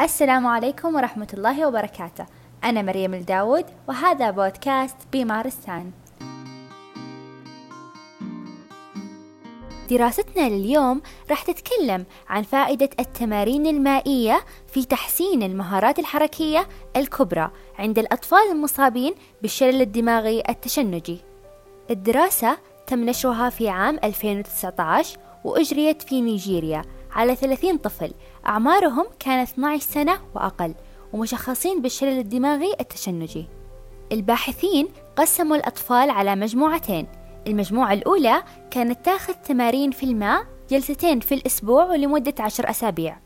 السلام عليكم ورحمة الله وبركاته. أنا مريم الداود وهذا بودكاست بمارستان دراستنا لليوم راح تتكلم عن فائدة التمارين المائية في تحسين المهارات الحركية الكبرى عند الأطفال المصابين بالشلل الدماغي التشنجي. الدراسة تم نشرها في عام 2019 وأجريت في نيجيريا. على 30 طفل. أعمارهم كانت 12 سنة وأقل ومشخصين بالشلل الدماغي التشنجي. الباحثين قسموا الأطفال على مجموعتين. المجموعة الأولى كانت تاخذ تمارين في الماء جلستين في الأسبوع ولمدة عشر أسابيع.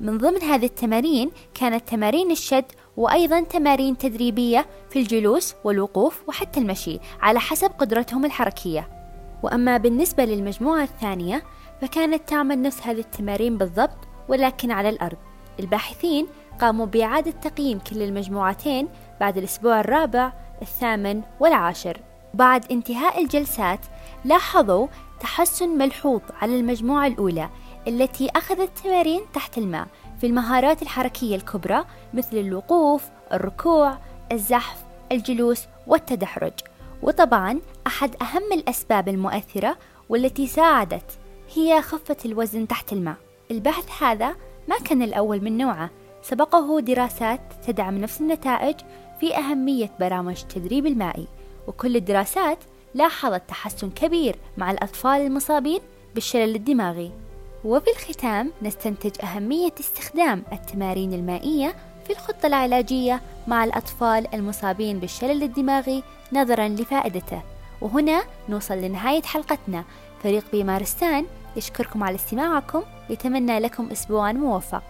من ضمن هذه التمارين كانت تمارين الشد وأيضا تمارين تدريبية في الجلوس والوقوف وحتى المشي على حسب قدرتهم الحركية. وأما بالنسبة للمجموعة الثانية فكانت تعمل نفس هذه التمارين بالضبط ولكن على الأرض الباحثين قاموا بإعادة تقييم كل المجموعتين بعد الأسبوع الرابع الثامن والعاشر بعد انتهاء الجلسات لاحظوا تحسن ملحوظ على المجموعة الأولى التي أخذت تمارين تحت الماء في المهارات الحركية الكبرى مثل الوقوف، الركوع، الزحف، الجلوس والتدحرج. وطبعا أحد أهم الأسباب المؤثرة والتي ساعدت هي خفة الوزن تحت الماء. البحث هذا ما كان الأول من نوعه، سبقه دراسات تدعم نفس النتائج في أهمية برامج التدريب المائي، وكل الدراسات لاحظت تحسن كبير مع الأطفال المصابين بالشلل الدماغي. وفي الختام نستنتج أهمية استخدام التمارين المائية في الخطة العلاجية مع الأطفال المصابين بالشلل الدماغي نظرا لفائدته وهنا نوصل لنهاية حلقتنا فريق بيمارستان يشكركم على استماعكم يتمنى لكم أسبوعا موفق.